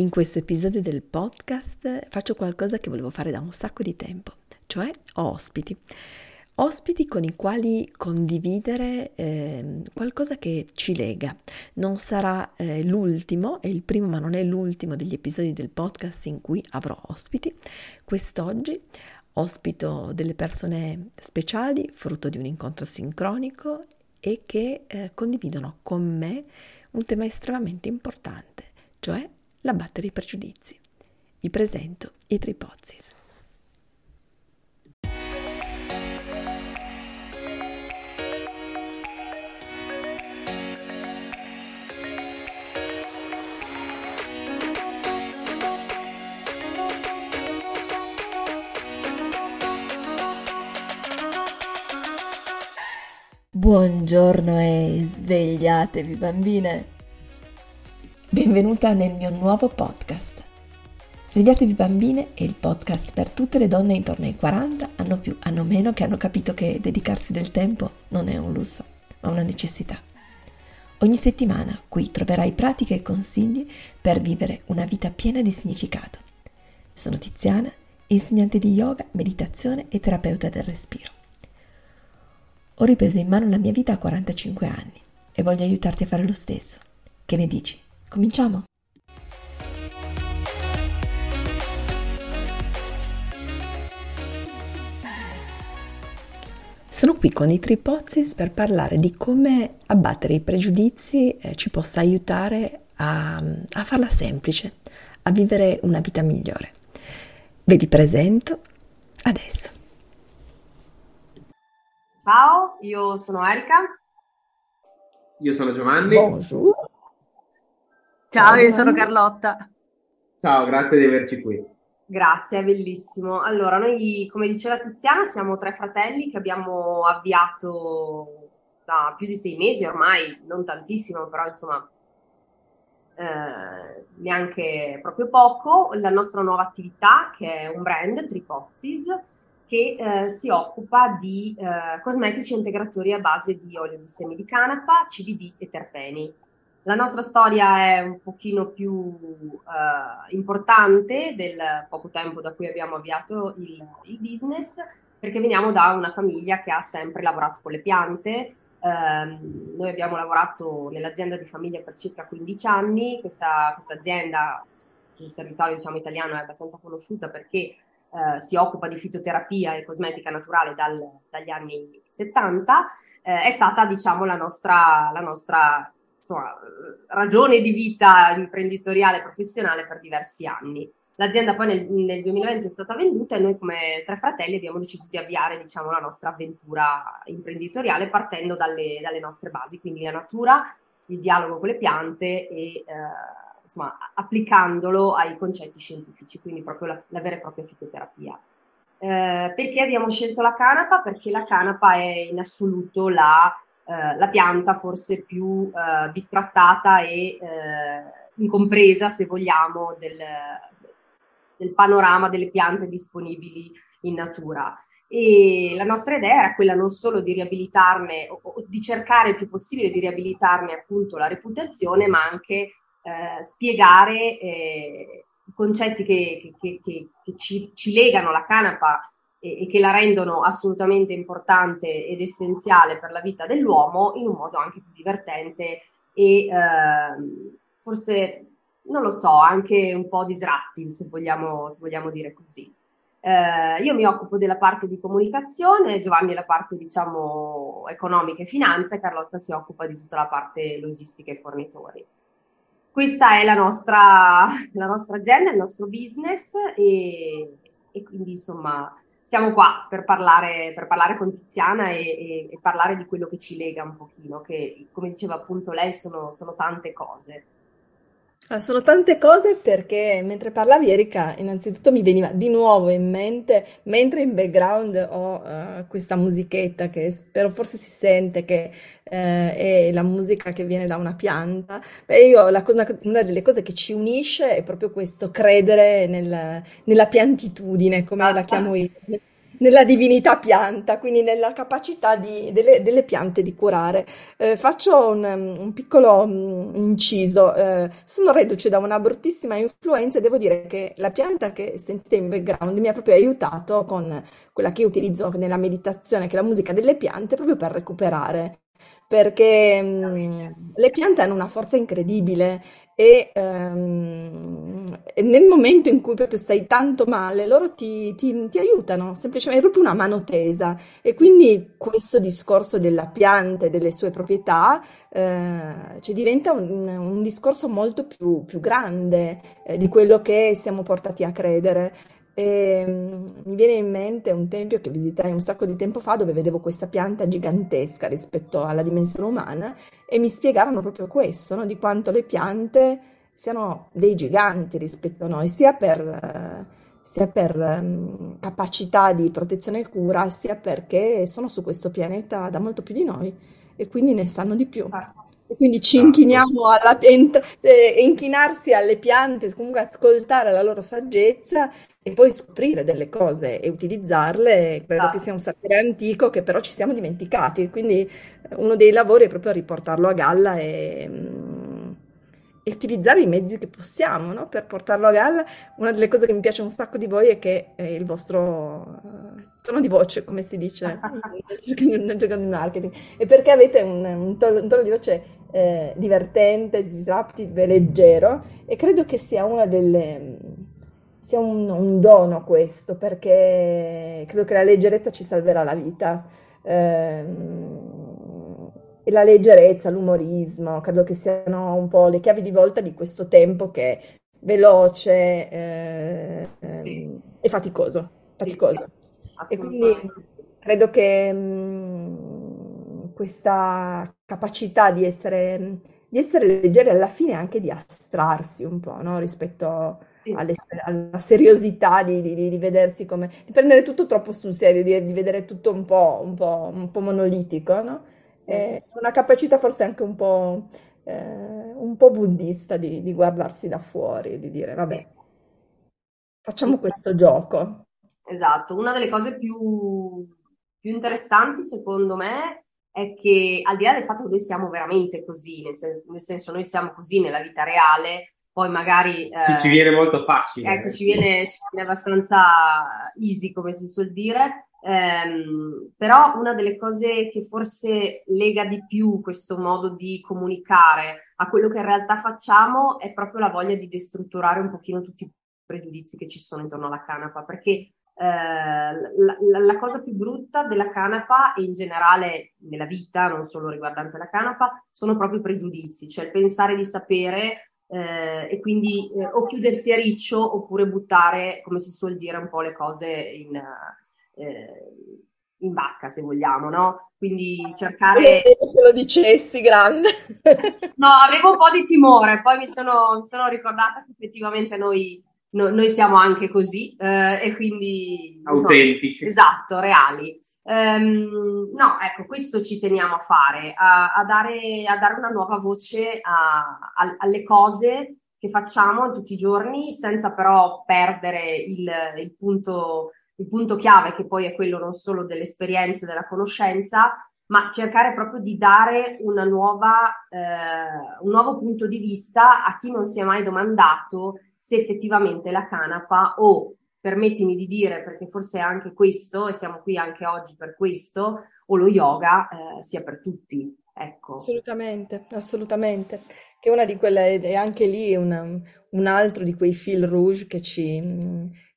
In questo episodio del podcast faccio qualcosa che volevo fare da un sacco di tempo, cioè ho ospiti. Ospiti con i quali condividere eh, qualcosa che ci lega. Non sarà eh, l'ultimo, è il primo ma non è l'ultimo degli episodi del podcast in cui avrò ospiti. Quest'oggi ospito delle persone speciali, frutto di un incontro sincronico e che eh, condividono con me un tema estremamente importante, cioè l'abbattere i pregiudizi. Vi presento i Tripozis. Buongiorno e svegliatevi bambine! Benvenuta nel mio nuovo podcast. Svegliatevi bambine è il podcast per tutte le donne intorno ai 40, hanno più, hanno meno, che hanno capito che dedicarsi del tempo non è un lusso, ma una necessità. Ogni settimana qui troverai pratiche e consigli per vivere una vita piena di significato. Sono Tiziana, insegnante di yoga, meditazione e terapeuta del respiro. Ho ripreso in mano la mia vita a 45 anni e voglio aiutarti a fare lo stesso. Che ne dici? Cominciamo! Sono qui con i Tripozis per parlare di come abbattere i pregiudizi eh, ci possa aiutare a, a farla semplice, a vivere una vita migliore. Ve li presento adesso. Ciao, io sono Erika. Io sono Giovanni. Bonjour. Ciao, io sono Carlotta. Ciao, grazie di averci qui. Grazie, è bellissimo. Allora, noi, come diceva Tiziana, siamo tre fratelli che abbiamo avviato da più di sei mesi ormai, non tantissimo, però insomma, eh, neanche proprio poco, la nostra nuova attività che è un brand, Tripozzis, che eh, si occupa di eh, cosmetici integratori a base di olio di semi di canapa, CBD e terpeni. La nostra storia è un pochino più uh, importante del poco tempo da cui abbiamo avviato il, il, business, perché veniamo da una famiglia che ha sempre lavorato con le piante. Uh, noi abbiamo lavorato nell'azienda di famiglia per circa 15 anni, questa, questa azienda sul territorio diciamo, italiano è abbastanza conosciuta perché uh, si occupa di fitoterapia e cosmetica naturale dal, dagli anni 70, eh, è stata diciamo, la nostra, la nostra insomma, ragione di vita imprenditoriale e professionale per diversi anni. L'azienda poi nel, nel, 2020 è stata venduta e noi come tre fratelli abbiamo deciso di avviare diciamo, la nostra avventura imprenditoriale partendo dalle, dalle, nostre basi, quindi la natura, il dialogo con le piante e eh, insomma, applicandolo ai concetti scientifici, quindi proprio la, la vera e propria fitoterapia. Eh, perché abbiamo scelto la canapa? Perché la canapa è in assoluto la eh, la pianta forse più eh, bistrattata e eh, incompresa, se vogliamo, del, del panorama delle piante disponibili in natura. E la nostra idea era quella non solo di riabilitarne o, o di cercare il più possibile di riabilitarne appunto la reputazione, ma anche eh, spiegare eh, i concetti che, che, che, che ci, ci, legano alla canapa e, e, che la rendono assolutamente importante ed essenziale per la vita dell'uomo in un modo anche più divertente e eh, forse, non lo so, anche un po' disruptive, se vogliamo, se vogliamo dire così. Eh, io mi occupo della parte di comunicazione, Giovanni la parte diciamo economica e finanza e Carlotta si occupa di tutta la parte logistica e fornitori. Questa è la nostra, la nostra azienda, il nostro business e, e quindi insomma siamo qua per parlare, per parlare con Tiziana e, e, e, parlare di quello che ci lega un pochino, che come diceva appunto lei sono, sono tante cose. Ah, sono tante cose perché mentre parlavi Erika, innanzitutto mi veniva di nuovo in mente, mentre in background ho uh, questa musichetta che spero forse si sente che uh, è la musica che viene da una pianta. Beh, io la cosa, una delle cose che ci unisce è proprio questo credere nel, nella piantitudine, come la chiamo io. Nella divinità pianta, quindi nella capacità di- delle, delle piante di curare. Eh, faccio un, un piccolo mm, inciso. Eh, sono reduce da una bruttissima influenza e devo dire che la pianta che sentite in background mi ha proprio aiutato con quella che io utilizzo nella meditazione, che è la musica delle piante, proprio per recuperare. Perché mm, le piante hanno una forza incredibile e ehm, e nel momento in cui proprio stai tanto male, loro ti, ti- ti aiutano, semplicemente è proprio una mano tesa. E quindi questo discorso della pianta e delle sue proprietà, eh, cioè diventa un, un discorso molto più, più grande, eh, di quello che siamo portati a credere. E, mm, mi viene in mente un tempio che visitai un sacco di tempo fa dove vedevo questa pianta gigantesca rispetto alla dimensione umana e mi spiegarono proprio questo, no? Di quanto le piante siano dei giganti rispetto a noi, sia per, sia per ehm, capacità di protezione e cura, sia perché sono su questo pianeta da molto più di noi e quindi ne sanno di più. E quindi ci inchiniamo alla pianta, eh, inchinarsi alle piante, comunque ascoltare la loro saggezza e poi scoprire delle cose e utilizzarle, credo che sia un sapere antico che però ci siamo dimenticati. Quindi eh, uno dei lavori è proprio riportarlo a galla e, mm, e utilizzare i mezzi che possiamo, no? Per portarlo a galla. Una delle cose che mi piace un sacco di voi è che è il vostro eh, tono di voce, come si dice nel gioco di marketing, e perché avete un, un tono, un tono di voce eh, divertente, disruptive, leggero, e credo che sia una delle sia un, un dono questo, perché credo che la leggerezza ci salverà la vita. Ehm, e la leggerezza, l'umorismo, credo che siano un po' le chiavi di volta di questo tempo che è veloce, eh, Sì, e faticoso, sì, sì, faticoso. E quindi sì. credo che mh, questa capacità di essere, di essere leggeri alla fine anche di astrarsi un po', no? Rispetto Sì, alle- alla seriosità di, di- di vedersi come, di prendere tutto troppo sul serio, di, di vedere tutto un po', un po', un po' monolitico, no? sì, sì. È una capacità forse anche un po', eh, un po' buddista di, di guardarsi da fuori, di dire, vabbè, Sì, facciamo sì. questo gioco. Esatto, una delle cose più, più interessanti secondo me è che al di là del fatto che noi siamo veramente così, nel, sen- nel senso noi siamo così nella vita reale, poi magari Sì, ci eh, viene molto facile. ecco, ci viene, ci viene abbastanza easy, come si suol dire, Ehm, però una delle cose che forse lega di più questo modo di comunicare a quello che in realtà facciamo è proprio la voglia di destrutturare un pochino tutti i pregiudizi che ci sono intorno alla canapa, perché eh, la, la- la cosa più brutta della canapa e in generale nella vita, non solo riguardante la canapa, sono proprio i pregiudizi, cioè il pensare di sapere eh, e quindi eh, o chiudersi a riccio oppure buttare, come si suol dire, un po' le cose in, eh, in vacca, se vogliamo, no? Quindi cercare... Che lo dicessi, grande. No, avevo un po' di timore, poi mi sono, mi sono ricordata che effettivamente noi, no- noi siamo anche così eh, e quindi Autentici. esatto, reali. Ehm, no, ecco, questo ci teniamo a fare, a, a dare, a dare una nuova voce a- al- alle cose che facciamo tutti i giorni, senza però perdere il, il punto, il punto chiave, che poi è quello non solo dell'esperienza e della conoscenza, ma cercare proprio di dare una nuova, eh, un nuovo punto di vista a chi non si è mai domandato se effettivamente la canapa o, permettimi di dire, perché forse è anche questo, e siamo qui anche oggi per questo, o lo yoga, eh, sia per tutti. Ecco. Assolutamente, assolutamente. Che una di quelle, è anche lì un, un altro di quei fil rouge che ci,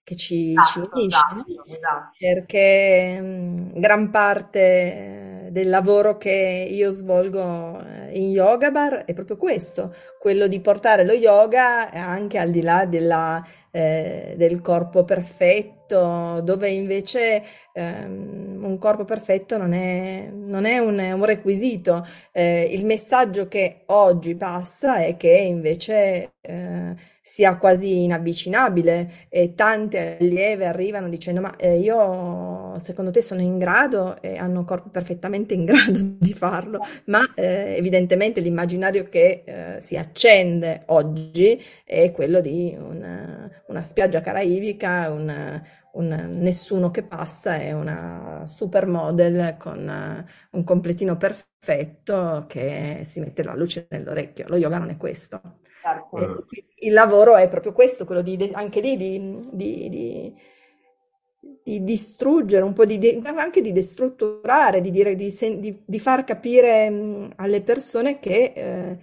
che ci, ci Esatto, unisce, no? esatto, esatto. Perché mm, gran parte del lavoro che io svolgo eh, in Yoga Bar è proprio questo, quello di portare lo yoga anche al di là della, eh, del corpo perfetto, dove invece ehm, un corpo perfetto non è, non è un, un requisito. Eh, il messaggio che oggi passa è che invece eh, sia quasi inavvicinabile e tante allieve arrivano dicendo: Ma eh, io secondo te sono in grado e hanno corpo perfettamente in grado di farlo, ma eh, evidentemente l'immaginario che eh, si accende oggi è quello di un, una spiaggia caraibica, un, un nessuno che passa e una supermodel con uh, un completino perfetto che si mette la luce nell'orecchio. Lo yoga non è questo. Certo. Il lavoro è proprio questo, quello di, anche lì di, di, di di distruggere, un po' di, anche di destrutturare, di, dire, di, di far capire mh, alle persone che eh,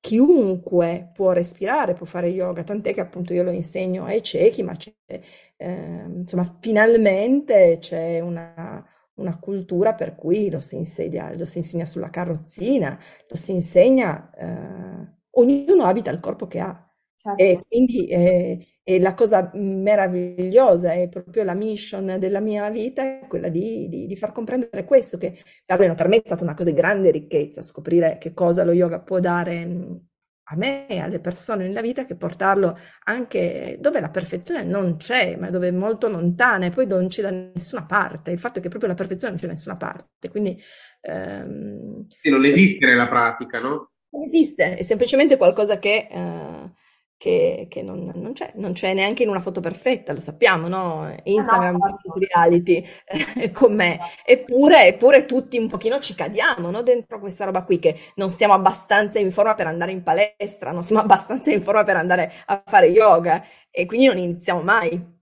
chiunque può respirare, può fare yoga, tant'è che appunto io lo insegno ai ciechi, ma eh, insomma, finalmente c'è una, una, cultura per cui lo si insegna, lo si insegna sulla carrozzina, lo si insegna, eh, ognuno abita il corpo che ha. Certo. E quindi eh, e la cosa meravigliosa è proprio la mission della mia vita, è quella di, di, di far comprendere questo, che almeno per me è stata una cosa di grande ricchezza, scoprire che cosa lo yoga può dare a me e alle persone nella vita, che portarlo anche dove la perfezione non c'è, ma dove è molto lontana e poi non c'è da nessuna parte. Il fatto è che proprio la perfezione non c'è da nessuna parte. Quindi, ehm, e non esiste nella pratica, no? Non esiste, è semplicemente qualcosa che... Eh, che, che non, non, c'è, non c'è neanche in una foto perfetta, lo sappiamo, no? Instagram ah, no, reality eh, con me. Eppure, eppure tutti un pochino ci cadiamo, no? Dentro questa roba qui, che non siamo abbastanza in forma per andare in palestra, non siamo abbastanza in forma per andare a fare yoga e quindi non iniziamo mai.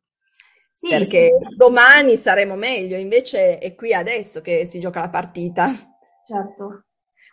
Sì, perché sì, sì. domani saremo meglio, invece è qui adesso che si gioca la partita. Certo.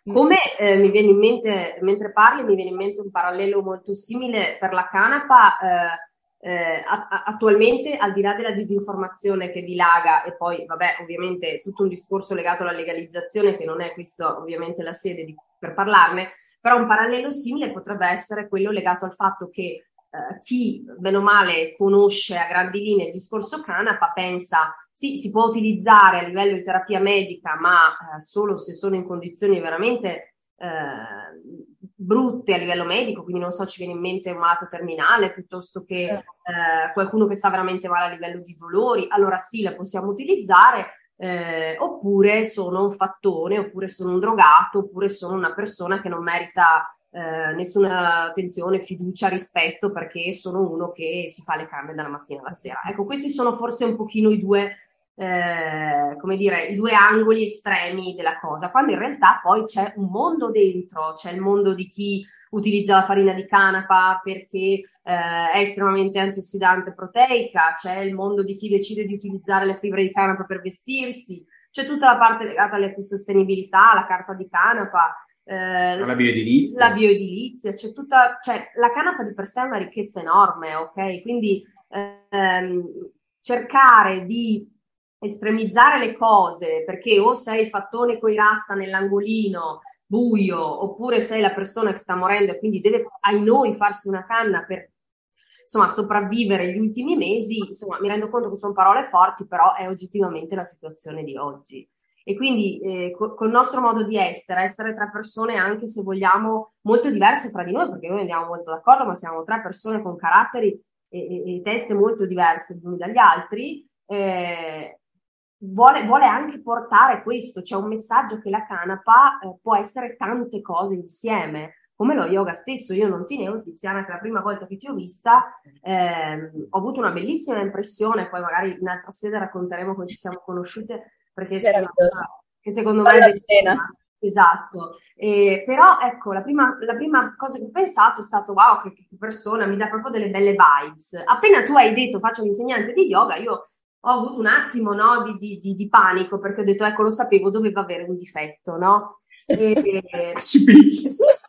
Come eh, mi viene in mente, mentre parli, mi viene in mente un parallelo molto simile per la canapa. Eh, eh, attualmente, al di là della disinformazione che dilaga, e poi, vabbè, ovviamente tutto un discorso legato alla legalizzazione, che non è questa ovviamente la sede di, per parlarne, però un parallelo simile potrebbe essere quello legato al fatto che eh, chi, bene o male, conosce a grandi linee il discorso canapa pensa sì, si può utilizzare a livello di terapia medica, ma eh, solo se sono in condizioni veramente eh, brutte a livello medico, quindi non so, ci viene in mente un malato terminale piuttosto che eh, qualcuno che sta veramente male a livello di dolori, allora sì, la possiamo utilizzare. Eh, oppure sono un fattone, oppure sono un drogato, oppure sono una persona che non merita eh, nessuna attenzione, fiducia, rispetto perché sono uno che si fa le canne dalla mattina alla sera. Ecco, questi sono forse un pochino i due, eh, come dire, i due angoli estremi della cosa, quando in realtà poi c'è un mondo dentro, c'è il mondo di chi utilizza la farina di canapa perché eh, è estremamente antiossidante proteica, c'è il mondo di chi decide di utilizzare le fibre di canapa per vestirsi, c'è tutta la parte legata all'ecosostenibilità, la carta di canapa, eh, la bioedilizia. La bioedilizia, c'è tutta, cioè, la canapa di per sé è una ricchezza enorme, ok? Quindi ehm, cercare di estremizzare le cose perché o sei il fattone coi rasta nell'angolino buio oppure sei la persona che sta morendo e quindi deve ai noi farsi una canna per insomma sopravvivere gli ultimi mesi, insomma mi rendo conto che sono parole forti, però è oggettivamente la situazione di oggi. E quindi eh, co- col nostro modo di essere, essere tre persone anche se vogliamo molto diverse fra di noi, perché noi andiamo molto d'accordo, ma siamo tre persone con caratteri e, e, e teste molto diverse gli uni dagli altri, eh, vuole, vuole, anche portare questo, cioè un messaggio che la canapa eh, può essere tante cose insieme, come lo yoga stesso. Io non ti nego, Tiziana, che la prima volta che ti ho vista ehm, ho avuto una bellissima impressione, poi magari in altra sede racconteremo come ci siamo conosciute perché che secondo me è pena. Esatto, eh, però ecco, la prima, la prima, cosa che ho pensato è stato wow, che, che, persona, mi dà proprio delle belle vibes. Appena tu hai detto faccio l'insegnante di yoga, io ho avuto un attimo no, di, di, di, di, panico perché ho detto ecco lo sapevo, doveva avere un difetto, no? E, sì,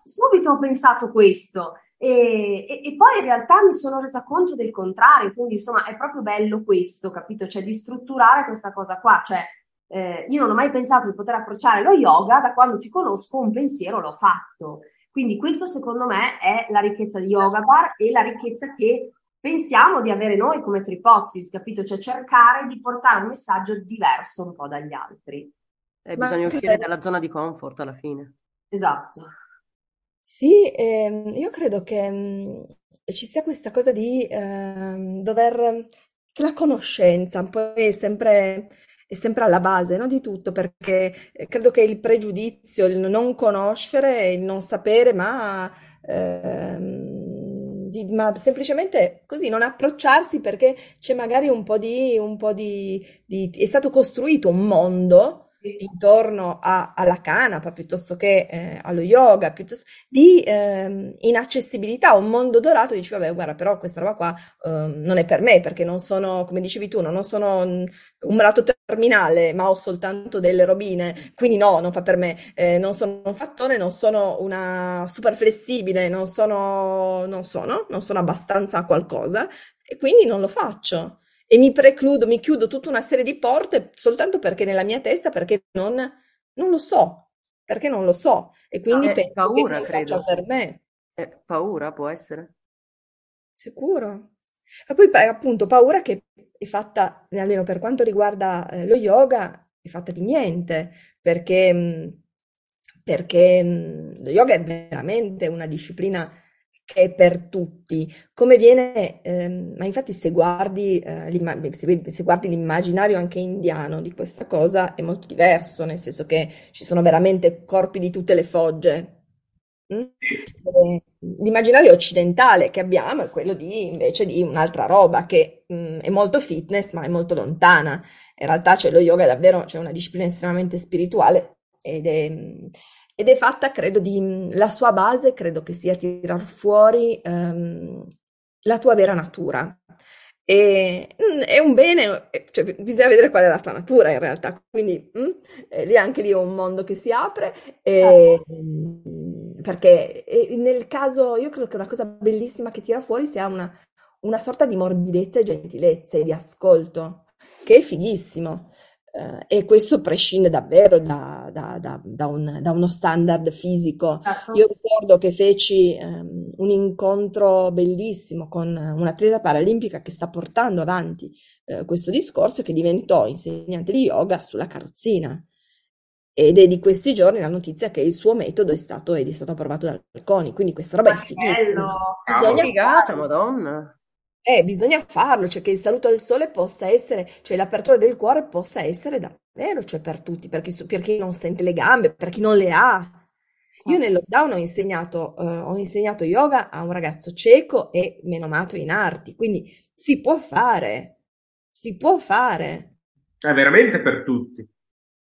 subito ho pensato questo. E, e, e, poi in realtà mi sono resa conto del contrario, quindi insomma è proprio bello questo, capito? Cioè di strutturare questa cosa qua, cioè eh, io non ho mai pensato di poter approcciare lo yoga, da quando ti conosco un pensiero l'ho fatto. Quindi questo secondo me è la ricchezza di Yoga Bar e la ricchezza che pensiamo di avere noi come Tripozis, capito? Cioè cercare di portare un messaggio diverso un po' dagli altri. Eh, bisogna Ma... uscire dalla zona di comfort alla fine. Esatto. Sì, ehm, io credo che mh, mm, ci sia questa cosa di ehm, dover... La conoscenza poi è sempre è sempre alla base, no, di tutto, perché eh, credo che il pregiudizio, il non conoscere, il non sapere, ma ehm, di- ma semplicemente così, non approcciarsi perché c'è magari un po' di, un po' di, di- è stato costruito un mondo intorno a- alla canapa piuttosto che eh, allo yoga, piuttosto di ehm, inaccessibilità, un mondo dorato, dici vabbè guarda però questa roba qua ehm, non è per me perché non sono, come dicevi tu, non sono un, malato terminale ma ho soltanto delle robine, quindi no, non fa per me, Eh, non sono un fattore, non sono una super flessibile, non sono, non sono, non sono abbastanza qualcosa e quindi non lo faccio e mi precludo, mi chiudo tutta una serie di porte soltanto perché nella mia testa, perché non, non lo so, perché non lo so e quindi è penso paura, che credo. per me, È paura, può essere. sicuro. E poi appunto paura che è fatta, almeno per quanto riguarda eh, lo yoga, è fatta di niente, perché, mh, perché mh, lo yoga è veramente una disciplina che è per tutti. Come viene, ehm, ma infatti se guardi, eh, se guardi l'immaginario anche indiano di questa cosa è molto diverso, nel senso che ci sono veramente corpi di tutte le fogge. Mm? Eh, L'immaginario occidentale che abbiamo è quello di invece di un'altra roba che mm, è molto fitness, ma è molto lontana. In realtà c'è lo yoga è davvero, c'è una disciplina estremamente spirituale ed è, mm, ed è fatta, credo, di mm, la sua base, credo che sia tirar fuori ehm, la tua vera natura. E mm, è un bene, eh, cioè, bisogna vedere qual è la tua natura in realtà, quindi mm, eh, lì anche lì è un mondo che si apre, e, mm, perché e nel caso, io credo che una cosa bellissima che tira fuori sia una, una sorta di morbidezza e gentilezza e di ascolto, che è fighissimo. Eh, e questo prescinde davvero da, da- da- da un- da uno standard fisico. Certo. Io ricordo che feci ehm, un incontro bellissimo con un'atleta paralimpica che sta portando avanti eh, questo discorso e che diventò insegnante di yoga sulla carrozzina. Ed è di questi giorni la notizia che il suo metodo è stato, ed è stato approvato dal CONI, quindi questa roba è Ma fighissima. bello! Bisogna Figata. Madonna. Eh, bisogna farlo, cioè che il saluto al sole possa essere, cioè l'apertura del cuore possa essere davvero, cioè per tutti, per chi, per chi non sente le gambe, per chi non le ha. Io nel lockdown ho insegnato, eh, ho insegnato yoga a un ragazzo cieco e menomato in arti, quindi si può fare, si può fare. È veramente per tutti.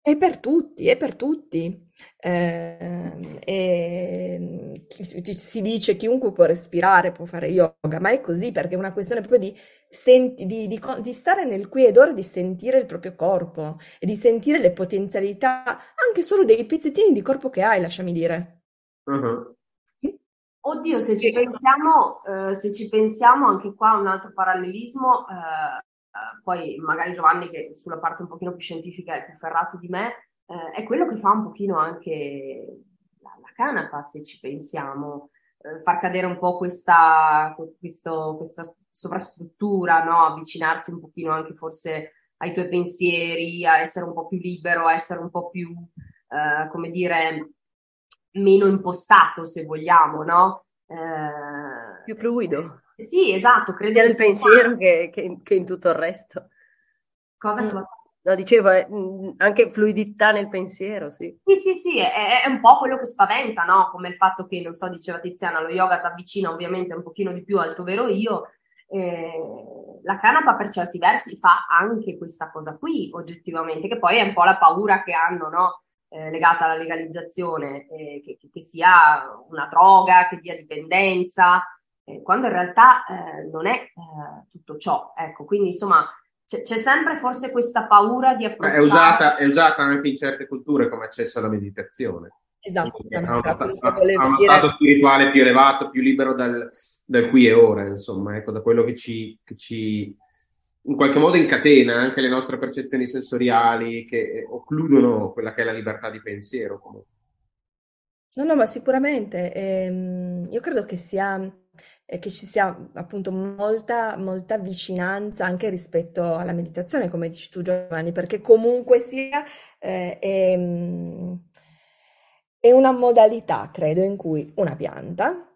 È per tutti, è per tutti. Ehm, e chi- chi- si dice chiunque può respirare, può fare yoga, ma è così perché è una questione proprio di, senti- di- di di stare nel qui ed ora, di sentire il proprio corpo e di sentire le potenzialità anche solo dei pezzettini di corpo che hai, lasciami dire. Uh-huh. Oddio, se ci pensiamo, eh, se ci pensiamo anche qua un altro parallelismo, eh, eh, poi magari Giovanni che sulla parte un pochino più scientifica è più ferrato di me, eh, è quello che fa un pochino anche la, la canapa, se ci pensiamo, eh, far cadere un po' questa, questo- questa sovrastruttura, no? Avvicinarti un pochino anche forse ai tuoi pensieri, a essere un po' più libero, a essere un po' più, eh, come dire, meno impostato, se vogliamo, no? Eh, Più fluido. Sì, esatto, credo nel pensiero che, che- che in tutto il resto. cosa Mm. che No, dicevo, eh, anche fluidità nel pensiero, sì. Sì, sì, sì, è, è un po' quello che spaventa, no? Come il fatto che, non so, diceva Tiziana, lo yoga ti avvicina ovviamente un pochino di più al tuo vero io. Eh, la canapa per certi versi fa anche questa cosa qui, oggettivamente, che poi è un po' la paura che hanno, no? Eh, legata alla legalizzazione, eh, che, che- sia una droga, che dia dipendenza, quando in realtà eh, non è eh, tutto ciò. Ecco, quindi insomma c'è c'è sempre forse questa paura di Ma È approcciare. usata, è usata anche in certe culture come accesso alla meditazione. Esatto, ha volevo uno dire. stato spirituale più elevato, più libero dal, dal qui e ora, insomma, ecco, da quello che ci, che ci in qualche modo incatena anche le nostre percezioni sensoriali che occludono quella che è la libertà di pensiero. comunque. No, no, ma sicuramente. ehm, io credo che sia, che ci sia appunto molta, molta vicinanza anche rispetto alla meditazione, come dici tu, Giovanni, perché comunque sia, eh, è, mm, è una modalità, credo, in cui una pianta,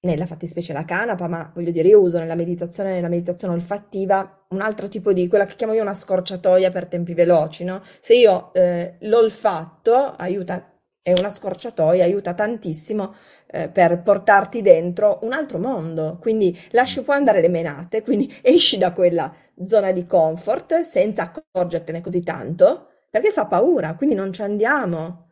nella fattispecie la canapa, ma voglio dire, io uso nella meditazione, nella meditazione olfattiva un altro tipo di, quella che chiamo io una scorciatoia per tempi veloci, no? Se io eh, l'olfatto aiuta è una scorciatoia, aiuta tantissimo eh, per portarti dentro un altro mondo. Quindi lasci poi andare le menate, quindi esci da quella zona di comfort senza accorgertene così tanto, perché fa paura, quindi non ci andiamo.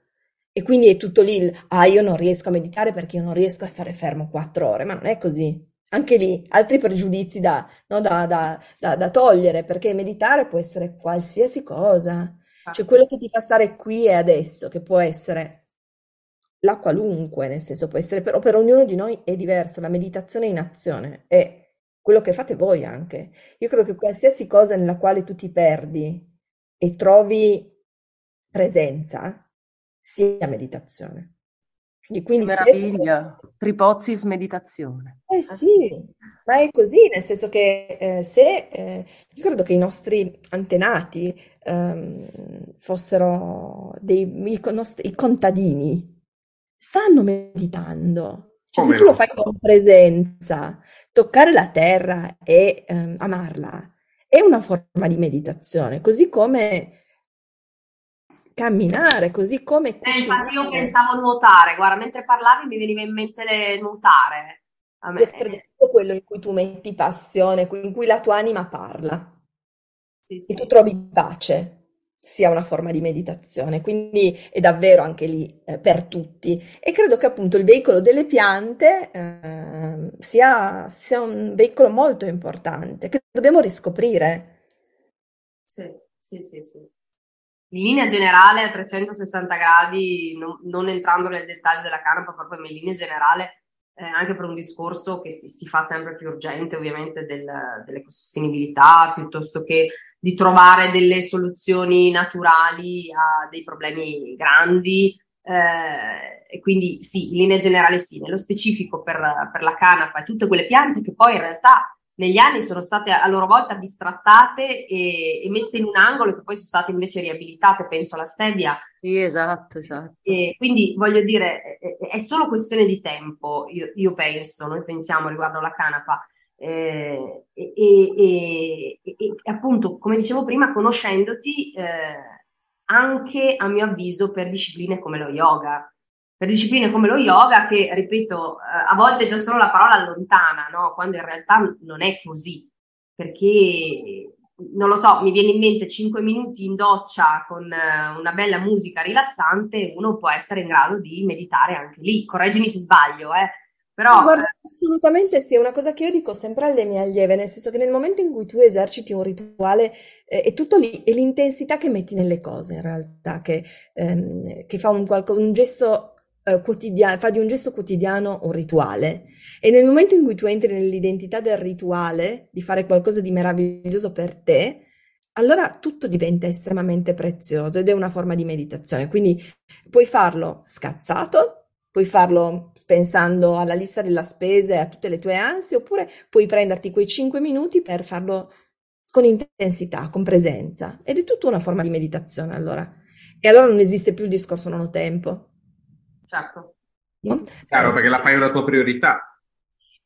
E quindi è tutto lì, ah, io non riesco a meditare perché io non riesco a stare fermo quattro ore, ma non è così. Anche lì, altri pregiudizi da, no, da, da, da togliere, perché meditare può essere qualsiasi cosa. Cioè quello che ti fa stare qui e adesso, che può essere la qualunque, nel senso può essere, però per ognuno di noi è diverso, la meditazione in azione è quello che fate voi anche. Io credo che qualsiasi cosa nella quale tu ti perdi e trovi presenza sia meditazione. Quindi, Meraviglia, se... Tripozis meditazione. Eh sì, ma è così, nel senso che eh, se eh, io credo che i nostri antenati ehm, fossero dei i, i contadini, stanno meditando. Cioè, se tu lo fai con presenza, toccare la terra e ehm, amarla è una forma di meditazione, così come camminare, così come cucinare. Eh, infatti io pensavo nuotare, guarda, mentre parlavi mi veniva in mente le, nuotare. A me. Per tutto quello in cui tu metti passione, in cui la tua anima parla sì, sì. e tu trovi pace sia una forma di meditazione, quindi è davvero anche lì eh, per tutti. E credo che appunto il veicolo delle piante eh, sia, sia, un veicolo molto importante che dobbiamo riscoprire. Sì, sì, sì, sì. In linea generale, a 360 gradi, non, non entrando nel dettaglio della canapa, proprio in linea generale, eh, anche per un discorso che si, si, fa sempre più urgente, ovviamente, del, dell'ecosostenibilità, piuttosto che di trovare delle soluzioni naturali a dei problemi grandi. Eh, e quindi sì, in linea generale sì, nello specifico per, per la canapa e tutte quelle piante che poi in realtà negli anni sono state a loro volta bistrattate e, e, messe in un angolo che poi sono state invece riabilitate, penso alla stevia. Sì, esatto, esatto. E quindi voglio dire, è, è solo questione di tempo, io, io, penso, noi pensiamo riguardo alla canapa. Eh, e, e, e, appunto, come dicevo prima, conoscendoti eh, anche a mio avviso per discipline come lo yoga per discipline come lo yoga che, ripeto, eh, a volte già solo la parola allontana, no? quando in realtà non è così, perché non lo so, mi viene in mente 5 minuti in doccia con eh, una bella musica rilassante, uno può essere in grado di meditare anche lì. Correggimi se sbaglio, eh. Però, Guarda, assolutamente sì, è una cosa che io dico sempre alle mie allieve, nel senso che nel momento in cui tu eserciti un rituale eh, è tutto lì, è l'intensità che metti nelle cose in realtà, che, ehm, che fa un, un gesto eh, quotidiano, fa di un gesto quotidiano un rituale. E nel momento in cui tu entri nell'identità del rituale, di fare qualcosa di meraviglioso per te, allora tutto diventa estremamente prezioso ed è una forma di meditazione. Quindi puoi farlo scazzato, puoi farlo pensando alla lista della spesa e a tutte le tue ansie, oppure puoi prenderti quei 5 minuti per farlo con intensità, con presenza. Ed è tutta una forma di meditazione allora. E allora non esiste più il discorso non ho tempo certo. No? Chiaro, perché la fai una tua priorità.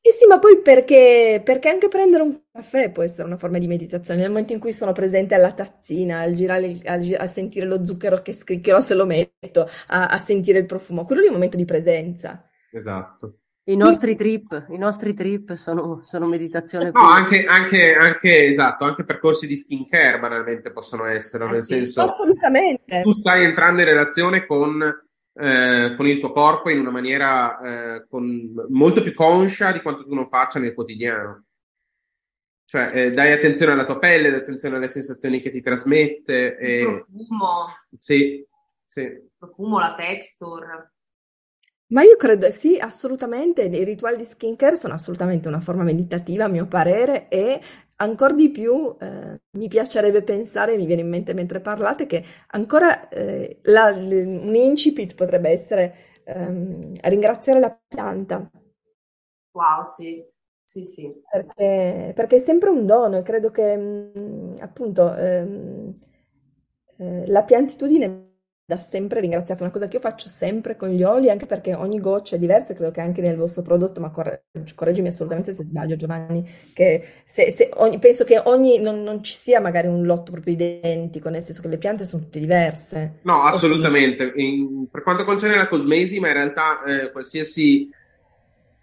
Eh sì, ma poi perché, perché anche prendere un caffè può essere una forma di meditazione. Nel momento in cui sono presente alla tazzina, al girare, a, a sentire lo zucchero che scricchiola se lo metto, a, a sentire il profumo, quello lì è un momento di presenza. Esatto. I nostri trip, i nostri trip sono, sono meditazione. No, anche, anche, anche, esatto, anche percorsi di skincare banalmente possono essere, eh nel sì, senso assolutamente. tu stai entrando in relazione con eh, con il tuo corpo in una maniera eh, con, molto più conscia di quanto tu non faccia nel quotidiano. Cioè, eh, dai attenzione alla tua pelle, dai attenzione alle sensazioni che ti trasmette. Il profumo. Sì, sì. Il profumo, la texture. Ma io credo, sì, assolutamente, i rituali di skincare sono assolutamente una forma meditativa, a mio parere, e Ancora di più eh, mi piacerebbe pensare, mi viene in mente mentre parlate, che ancora eh, la, un incipit potrebbe essere ehm, ringraziare la pianta. Wow, sì, sì, sì. Perché, perché è sempre un dono e credo che mh, mm, appunto ehm, eh, la piantitudine da sempre ringraziata, una cosa che io faccio sempre con gli oli, anche perché ogni goccia è diversa, credo che anche nel vostro prodotto, ma corre- correggimi assolutamente se sbaglio Giovanni, che se, se ogni- penso che ogni, non, non ci sia magari un lotto proprio identico, nel senso che le piante sono tutte diverse, No, o sì? assolutamente. In- per quanto concerne la cosmesi, ma in realtà eh, qualsiasi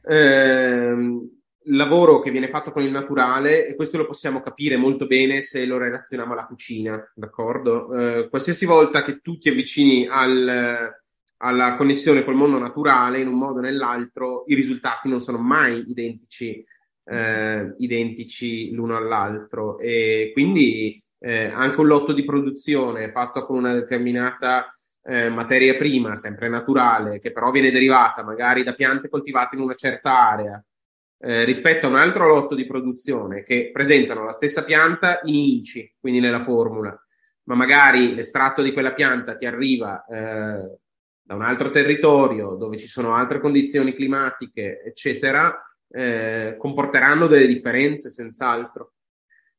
ehm, lavoro che viene fatto con il naturale, e questo lo possiamo capire molto bene se lo relazioniamo alla cucina, d'accordo? Eh, qualsiasi volta che tu ti avvicini al- alla connessione col mondo naturale, in un modo o nell'altro, i risultati non sono mai identici, eh, identici l'uno all'altro. E quindi eh, anche un lotto di produzione fatto con una determinata eh, materia prima, sempre naturale, che però viene derivata magari da piante coltivate in una certa area, eh, rispetto a un altro lotto di produzione che presentano la stessa pianta in inci, quindi nella formula, ma magari l'estratto di quella pianta ti arriva eh, da un altro territorio dove ci sono altre condizioni climatiche, eccetera, eh, comporteranno delle differenze senz'altro.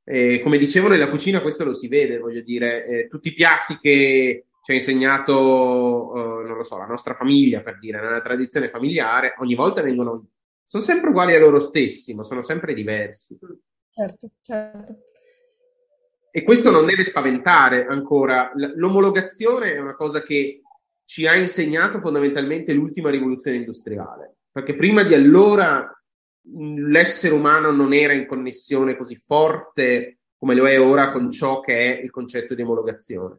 E come dicevo, nella cucina questo lo si vede, voglio dire, eh, tutti i piatti che ci ha insegnato, eh, non lo so, la nostra famiglia, per dire, nella tradizione familiare, ogni volta vengono, sono sempre uguali a loro stessi, ma sono sempre diversi. Certo, certo. E questo non deve spaventare ancora. L'omologazione è una cosa che ci ha insegnato fondamentalmente l'ultima rivoluzione industriale, perché prima di allora mh, l'essere umano non era in connessione così forte come lo è ora con ciò che è il concetto di omologazione.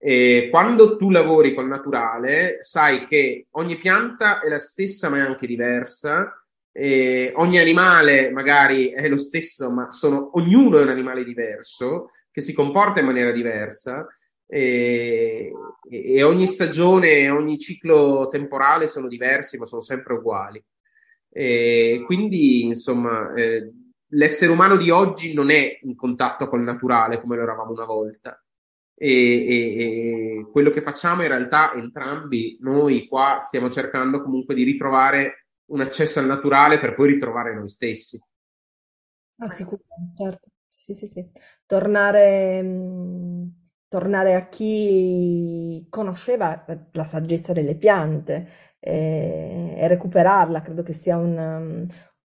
E quando tu lavori col naturale, sai che ogni pianta è la stessa, ma è anche diversa. E ogni animale magari è lo stesso, ma sono, ognuno è un animale diverso che si comporta in maniera diversa. E, e ogni stagione, ogni ciclo temporale sono diversi, ma sono sempre uguali. E quindi, insomma, eh, l'essere umano di oggi non è in contatto col naturale come lo eravamo una volta. E, e- e quello che facciamo in realtà entrambi, noi qua stiamo cercando comunque di ritrovare un accesso al naturale per poi ritrovare noi stessi. Ah, sicuramente, certo. Sì, sì, sì. Tornare, mh, tornare a chi conosceva la saggezza delle piante e, e recuperarla, credo che sia un,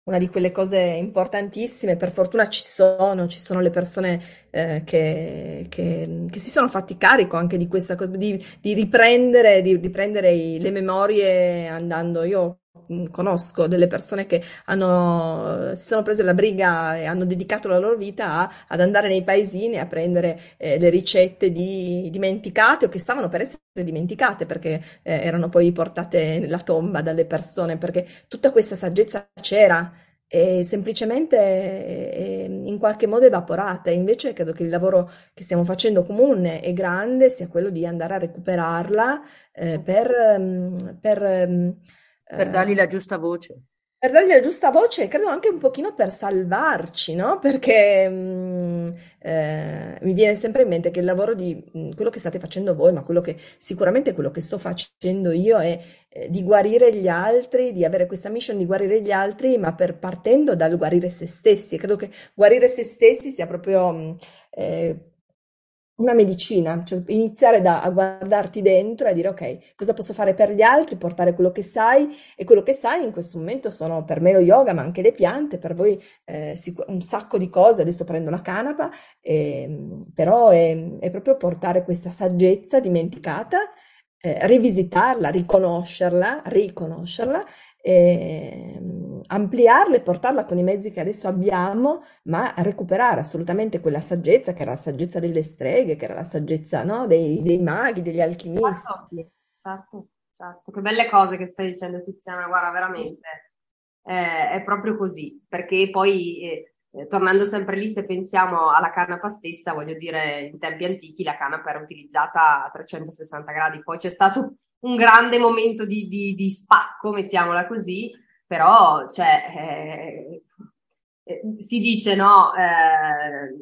una di quelle cose importantissime. Per fortuna ci sono, ci sono le persone eh, che, che- che si sono fatti carico anche di questa cosa, di, di riprendere, di, di prendere i- le memorie andando. Io conosco delle persone che hanno, si sono prese la briga e hanno dedicato la loro vita a- ad andare nei paesini a prendere eh, le ricette di- dimenticate o che stavano per essere dimenticate perché eh, erano poi portate nella tomba dalle persone, perché tutta questa saggezza c'era e semplicemente eh, in qualche modo evaporata. Invece credo che il lavoro che stiamo facendo comune e grande sia quello di andare a recuperarla eh, per, ehm, per, ehm, Per eh, dargli la giusta voce. per dargli la giusta voce e credo anche un pochino per salvarci, no? Perché mh, eh, mi viene sempre in mente che il lavoro di mh, quello che state facendo voi, ma quello che sicuramente quello che sto facendo io è eh, di guarire gli altri, di avere questa mission di guarire gli altri, ma per, partendo dal guarire se stessi. Credo che guarire se stessi sia proprio mh, eh, una medicina, cioè iniziare da, a guardarti dentro e dire ok, cosa posso fare per gli altri, portare quello che sai? E quello che sai in questo momento sono per me lo yoga, ma anche le piante, per voi eh, sic- un sacco di cose, adesso prendo una canapa, ehm, però è, è proprio portare questa saggezza dimenticata, eh, rivisitarla, riconoscerla, riconoscerla, ehm, ampliarla e portarla con i mezzi che adesso abbiamo, ma recuperare assolutamente quella saggezza che era la saggezza delle streghe, che era la saggezza, no, dei, dei maghi, degli alchimisti. certo, certo. Che belle cose che stai dicendo, Tiziana, guarda, veramente. Eh, è proprio così, perché poi, eh, eh, tornando sempre lì, se pensiamo alla canapa stessa, voglio dire, in tempi antichi la canapa era utilizzata a 360 gradi, poi c'è stato un grande momento di, di- di spacco, mettiamola così, però, cioè, eh, eh, si dice, no, eh,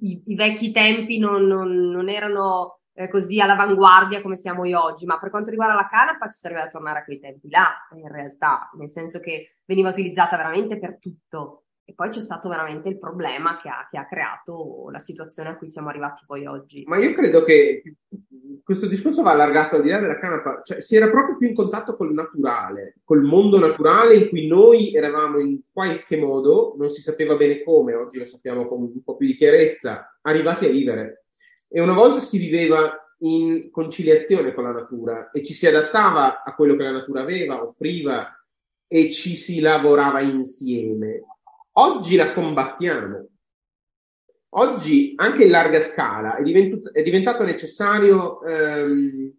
i, i vecchi tempi non, non- non erano eh, così all'avanguardia come siamo oggi, ma per quanto riguarda la canapa ci serve da tornare a quei tempi là, in realtà, nel senso che veniva utilizzata veramente per tutto. E poi c'è stato veramente il problema che ha, che ha creato la situazione a cui siamo arrivati poi oggi. Ma io credo che questo discorso va allargato al di là della canapa, cioè si era proprio più in contatto col naturale, col mondo naturale in cui noi eravamo in qualche modo, non si sapeva bene come, oggi lo sappiamo con un po' più di chiarezza, arrivati a vivere. E una volta si viveva in conciliazione con la natura e ci si adattava a quello che la natura aveva, offriva e ci si lavorava insieme. Oggi la combattiamo. Oggi, anche in larga scala, è, diventato, è diventato necessario ehm,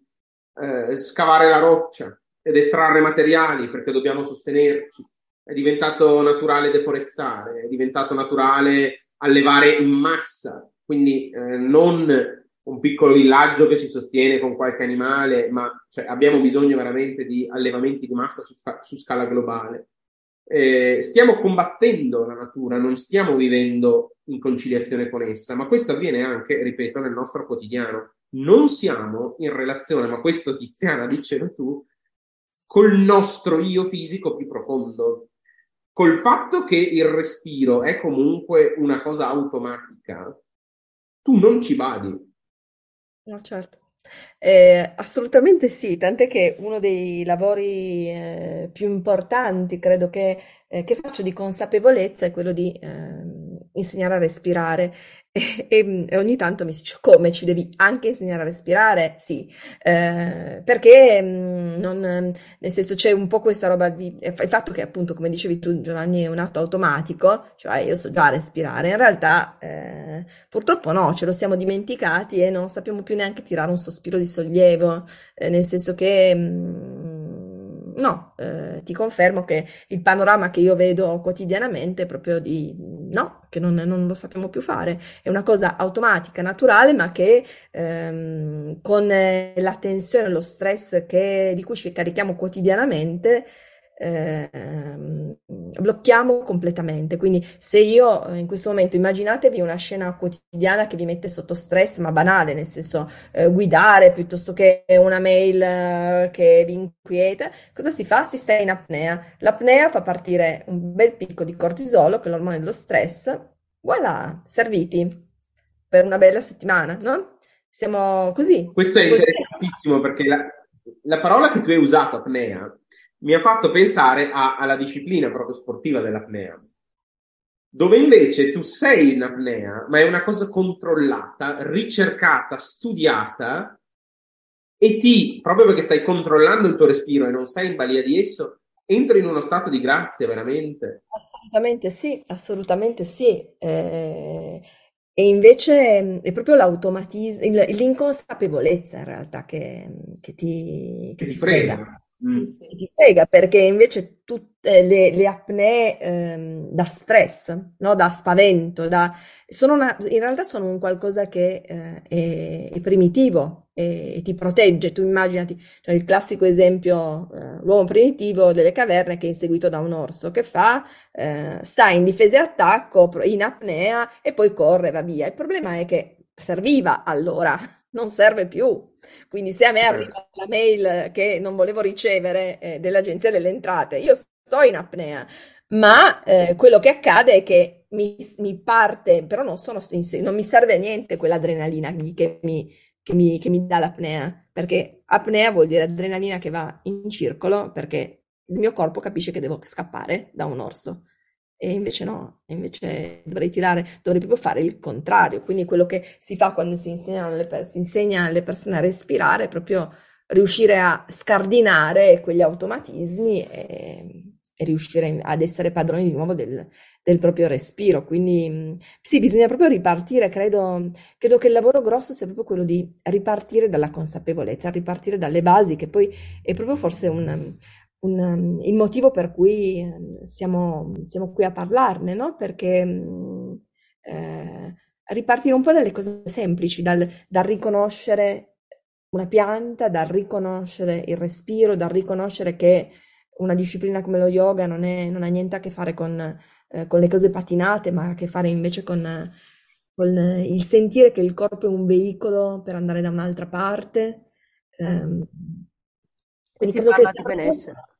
eh, scavare la roccia ed estrarre materiali perché dobbiamo sostenerci. È diventato naturale deforestare, è diventato naturale allevare in massa, quindi eh, non un piccolo villaggio che si sostiene con qualche animale, ma cioè, abbiamo bisogno veramente di allevamenti di massa su, su scala globale. Eh, stiamo combattendo la natura, non stiamo vivendo in conciliazione con essa, ma questo avviene anche, ripeto, nel nostro quotidiano. Non siamo in relazione, ma questo Tiziana dicelo tu, col nostro io fisico più profondo, col fatto che il respiro è comunque una cosa automatica, tu non ci badi, No, certo. Eh, assolutamente sì, tant'è che uno dei lavori eh, più importanti, credo che, eh, che faccio di consapevolezza, è quello di ehm, insegnare a respirare. E, e, e, ogni tanto mi dice come ci devi anche insegnare a respirare? Sì, eh, perché mh, mm, non, nel senso c'è un po' questa roba di il fatto che appunto come dicevi tu Giovanni è un atto automatico, cioè io so già respirare, in realtà eh, purtroppo no, ce lo siamo dimenticati e non sappiamo più neanche tirare un sospiro di sollievo, eh, nel senso che mh, mm, no, eh, ti confermo che il panorama che io vedo quotidianamente è proprio di no, che non, non, lo sappiamo più fare. È una cosa automatica, naturale, ma che ehm, con la tensione, lo stress che, di cui ci carichiamo quotidianamente, eh, blocchiamo completamente. Quindi se io in questo momento immaginatevi una scena quotidiana che vi mette sotto stress, ma banale, nel senso eh, guidare piuttosto che una mail eh, che vi inquieta, cosa si fa? Si sta in apnea. L'apnea fa partire un bel picco di cortisolo, che è l'ormone dello stress. Voilà, serviti per una bella settimana, no? Siamo così. Questo è interessantissimo perché la, la parola che tu hai usato, apnea, mi ha fatto pensare a, alla disciplina proprio sportiva dell'apnea, dove invece tu sei in apnea, ma è una cosa controllata, ricercata, studiata, e ti, proprio perché stai controllando il tuo respiro e non sei in balia di esso, entri in uno stato di grazia veramente. Assolutamente sì, assolutamente sì. Eh, e invece mm, è proprio l'automatismo, l'inconsapevolezza in realtà che, che ti, che ti frega. frega. Mm. Sì. Ti frega perché invece tutte le, le apnee ehm, da stress, no? da spavento, da, sono una, in realtà sono un qualcosa che eh, è, è, primitivo e, e, ti protegge. Tu immaginati cioè il classico esempio, eh, l'uomo primitivo delle caverne che è inseguito da un orso, che fa? Eh, sta in difesa e attacco, in apnea e poi corre, va via. Il problema è che serviva allora, non serve più. Quindi se a me arriva la mail che non volevo ricevere eh, dell'Agenzia delle Entrate, io sto in apnea, ma eh, quello che accade è che mi, mi parte, però non, sono non mi serve a niente quell'adrenalina che mi, che mi, che mi dà l'apnea, perché apnea vuol dire adrenalina che va in circolo, perché il mio corpo capisce che devo scappare da un orso. E invece no, invece dovrei tirare, dovrei proprio fare il contrario. Quindi quello che si fa quando si, alle, si insegna alle persone a respirare è proprio riuscire a scardinare quegli automatismi e, e riuscire ad essere padroni di nuovo del, del, proprio respiro. Quindi sì, bisogna proprio ripartire, credo, credo che il lavoro grosso sia proprio quello di ripartire dalla consapevolezza, ripartire dalle basi, che poi è proprio forse un un, um, il motivo per cui um, siamo, siamo qui a parlarne, no? Perché um, eh, ripartire un po' dalle cose semplici, dal, dal, riconoscere una pianta, dal riconoscere il respiro, dal riconoscere che una disciplina come lo yoga non, è, non ha niente a che fare con, eh, con, le cose patinate, ma ha a che fare invece con, con, il sentire che il corpo è un veicolo per andare da un'altra parte. Eh, sì. Quindi credo che sia benessere.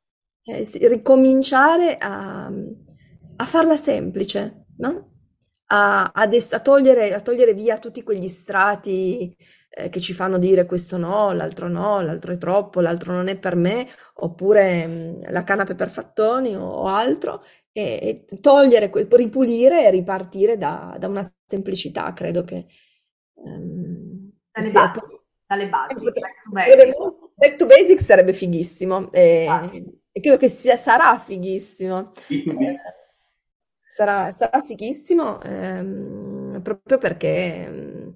Eh, ricominciare a, a, farla semplice, no? A, a, a, togliere, a, togliere, via tutti quegli strati eh, che ci fanno dire questo no, l'altro no, l'altro è troppo, l'altro non è per me, oppure mh, la canapa per fattoni o, o altro, e, e, togliere, ripulire e ripartire da, da una semplicità, credo che... Um, dalle, basi, dalle basi, back to basics. Back to basics sarebbe fighissimo e, ah. E credo che sia, sarà fighissimo. Eh, sarà, sarà fighissimo ehm, proprio perché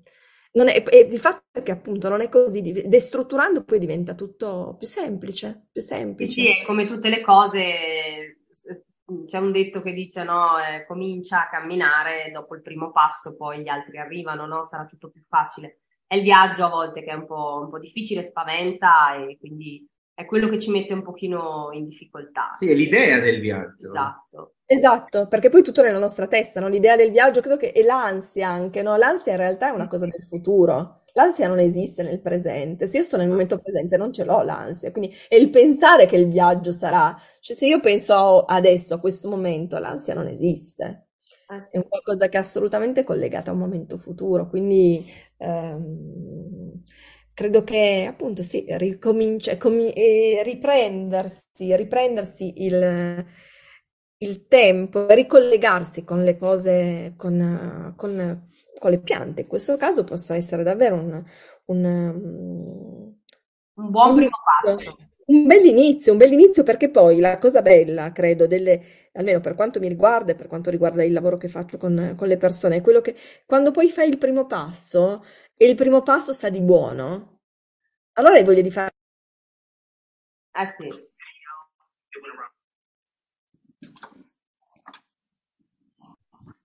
non è, e il fatto è che appunto non è così, destrutturando poi diventa tutto più semplice, più semplice. Sì, sì, come tutte le cose, c'è un detto che dice no, eh, comincia a camminare, dopo il primo passo poi gli altri arrivano, no? Sarà tutto più facile. È il viaggio a volte che è un po', un po difficile, spaventa e quindi è quello che ci mette un pochino in difficoltà. Sì, è l'idea del viaggio. Esatto. Esatto, perché poi tutto nella nostra testa, no? L'idea del viaggio credo che è l'ansia anche, no? L'ansia in realtà è una cosa del futuro. L'ansia non esiste nel presente. Se io sto nel momento presente non ce l'ho l'ansia, quindi è il pensare che il viaggio sarà. Cioè se io penso adesso, a questo momento, l'ansia non esiste. Ah, sì. È un qualcosa che è assolutamente collegata a un momento futuro, quindi ehm, credo che appunto sì, ricomincia, com- eh, riprendersi, riprendersi il il tempo, ricollegarsi con le cose, con, con, con, le piante, in questo caso possa essere davvero un, un, un buon primo passo. Un bell'inizio, un bell'inizio perché poi la cosa bella, credo, delle, almeno per quanto mi riguarda e per quanto riguarda il lavoro che faccio con, con le persone, è quello che quando poi fai il primo passo e il primo passo sa di buono, allora hai voglia di fare. Ah sì.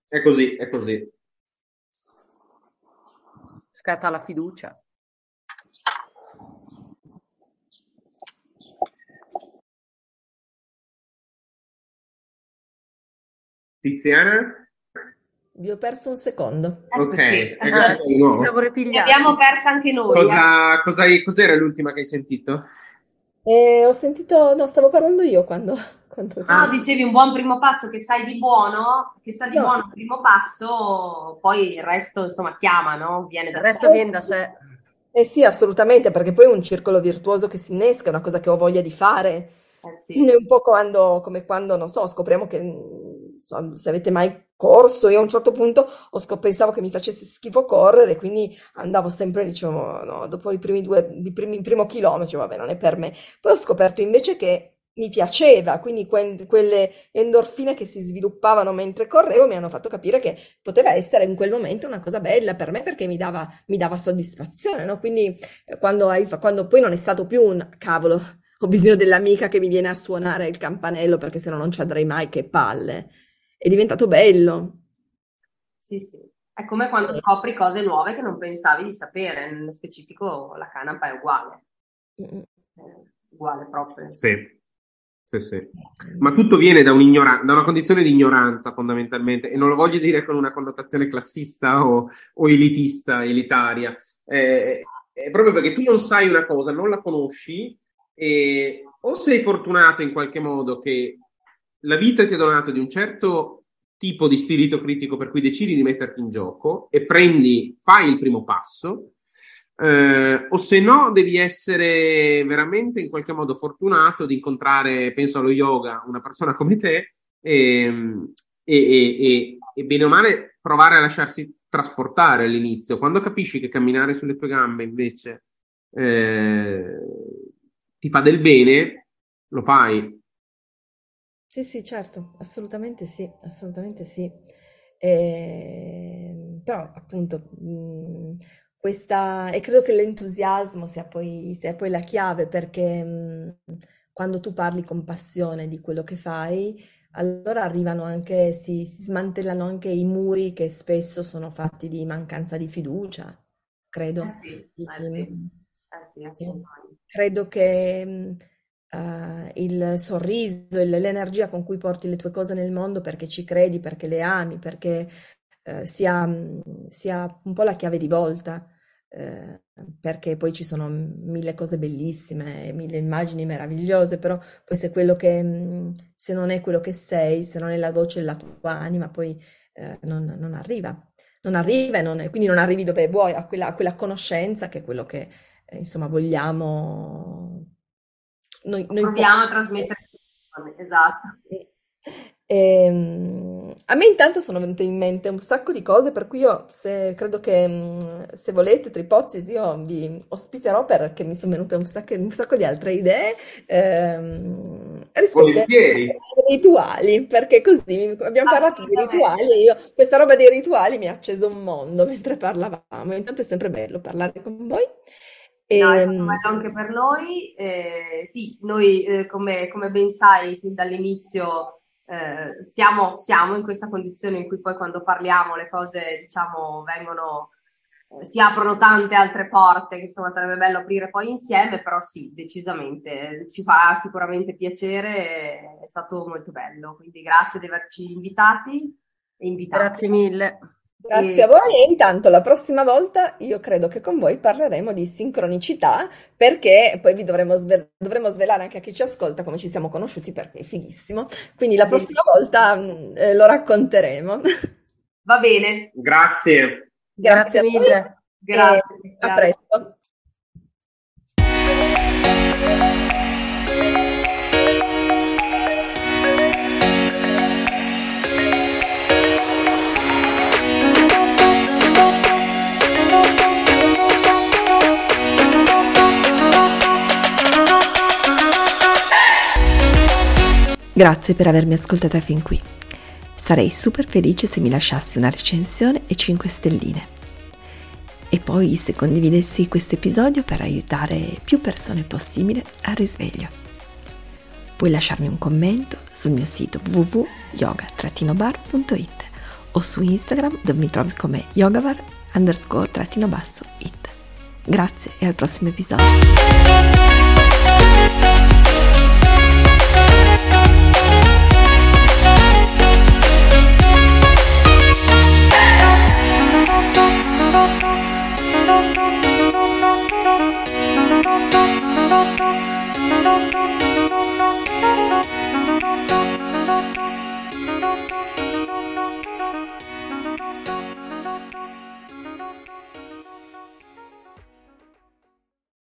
È così, è così. Scatta la fiducia. Tiziana? Vi ho perso un secondo. Ok, ci abbiamo persa anche noi. Cosa, cosa, cos'era l'ultima che hai sentito? Eh, ho sentito, no, stavo parlando io quando, quando... Ah, dicevi un buon primo passo che sai di buono, che sa di no. buono il primo passo, poi il resto insomma chiama, no? Viene da il resto sé. viene da sé. Eh sì, assolutamente, perché poi è un circolo virtuoso che si innesca, è una cosa che ho voglia di fare. Eh sì. È un po' quando, come quando, non so, scopriamo che se avete mai corso, io a un certo punto pensavo che mi facesse schifo correre, quindi andavo sempre, dicevo, no, dopo i primi due, i primi, il primo chilometro, vabbè, non è per me. Poi ho scoperto invece che mi piaceva, quindi que- quelle endorfine che si sviluppavano mentre correvo mi hanno fatto capire che poteva essere in quel momento una cosa bella per me perché mi dava, mi dava soddisfazione, no? Quindi eh, quando, hai, quando poi non è stato più un cavolo, ho bisogno dell'amica che mi viene a suonare il campanello perché se no non ci andrei mai, che palle è diventato bello. Sì, sì. È come quando scopri cose nuove che non pensavi di sapere, nello specifico la canapa è uguale. È uguale proprio. Sì. Sì, sì. Ma tutto viene da, da, una condizione di ignoranza fondamentalmente, e non lo voglio dire con una connotazione classista o, o elitista, elitaria, eh, è proprio perché tu non sai una cosa, non la conosci, e o sei fortunato in qualche modo che la vita ti ha donato di un certo tipo di spirito critico per cui decidi di metterti in gioco e prendi, fai il primo passo, eh, o se no devi essere veramente in qualche modo fortunato di incontrare, penso allo yoga, una persona come te ehm, e, e, e, e bene o male provare a lasciarsi trasportare all'inizio. Quando capisci che camminare sulle tue gambe invece eh, ti fa del bene, lo fai. Sì, sì, certo, assolutamente sì, assolutamente sì. Ehm, però appunto mh, questa, e credo che l'entusiasmo sia poi, sia poi la chiave perché mh, quando tu parli con passione di quello che fai, allora arrivano anche, si, si smantellano anche i muri che spesso sono fatti di mancanza di fiducia, credo. Eh sì, eh sì, eh sì, assolutamente. Credo che uh, il sorriso, l'energia con cui porti le tue cose nel mondo perché ci credi, perché le ami, perché uh, sia, sia, un po' la chiave di volta, uh, perché poi ci sono mille cose bellissime, mille immagini meravigliose, però poi se, quello che, se non è quello che sei, se non è la voce della tua anima, poi non, non arriva. Non arriva e non è- quindi non arrivi dove vuoi, a quella, a quella conoscenza che è quello che eh, insomma vogliamo noi, noi Proviamo a trasmettere. Esatto. Ehm, a me intanto sono venute in mente un sacco di cose, per cui io se, credo che mh, se volete, Tripozis, io vi ospiterò perché mi sono venute un sacco, un sacco di altre idee ehm, rispetto ai rituali, perché così abbiamo parlato di rituali e io, questa roba dei rituali mi ha acceso un mondo mentre parlavamo. Intanto è sempre bello parlare con voi. No, è stato Ehm, bello anche per noi. Eh, sì, noi eh, come, come ben sai fin dall'inizio eh, siamo, siamo in questa condizione in cui poi quando parliamo le cose diciamo vengono, eh, si aprono tante altre porte che insomma sarebbe bello aprire poi insieme, però sì, decisamente ci fa sicuramente piacere, è stato molto bello, quindi grazie di averci invitati e invitati. Grazie mille. Grazie a voi e intanto la prossima volta io credo che con voi parleremo di sincronicità perché poi vi dovremo, sve- dovremo svelare anche a chi ci ascolta come ci siamo conosciuti perché è fighissimo. Quindi la prossima volta mh, eh, lo racconteremo. Va bene, Grazie. Grazie a voi mille. grazie. a presto. Grazie per avermi ascoltata fin qui. Sarei super felice se mi lasciassi una recensione e 5 stelline. E poi se condividessi questo episodio per aiutare più persone possibile al risveglio. Puoi lasciarmi un commento sul mio sito www.yoga-bar.it o su Instagram dove mi trovi come yogavar underscore trattino basso it. Grazie e al prossimo episodio. Thank you.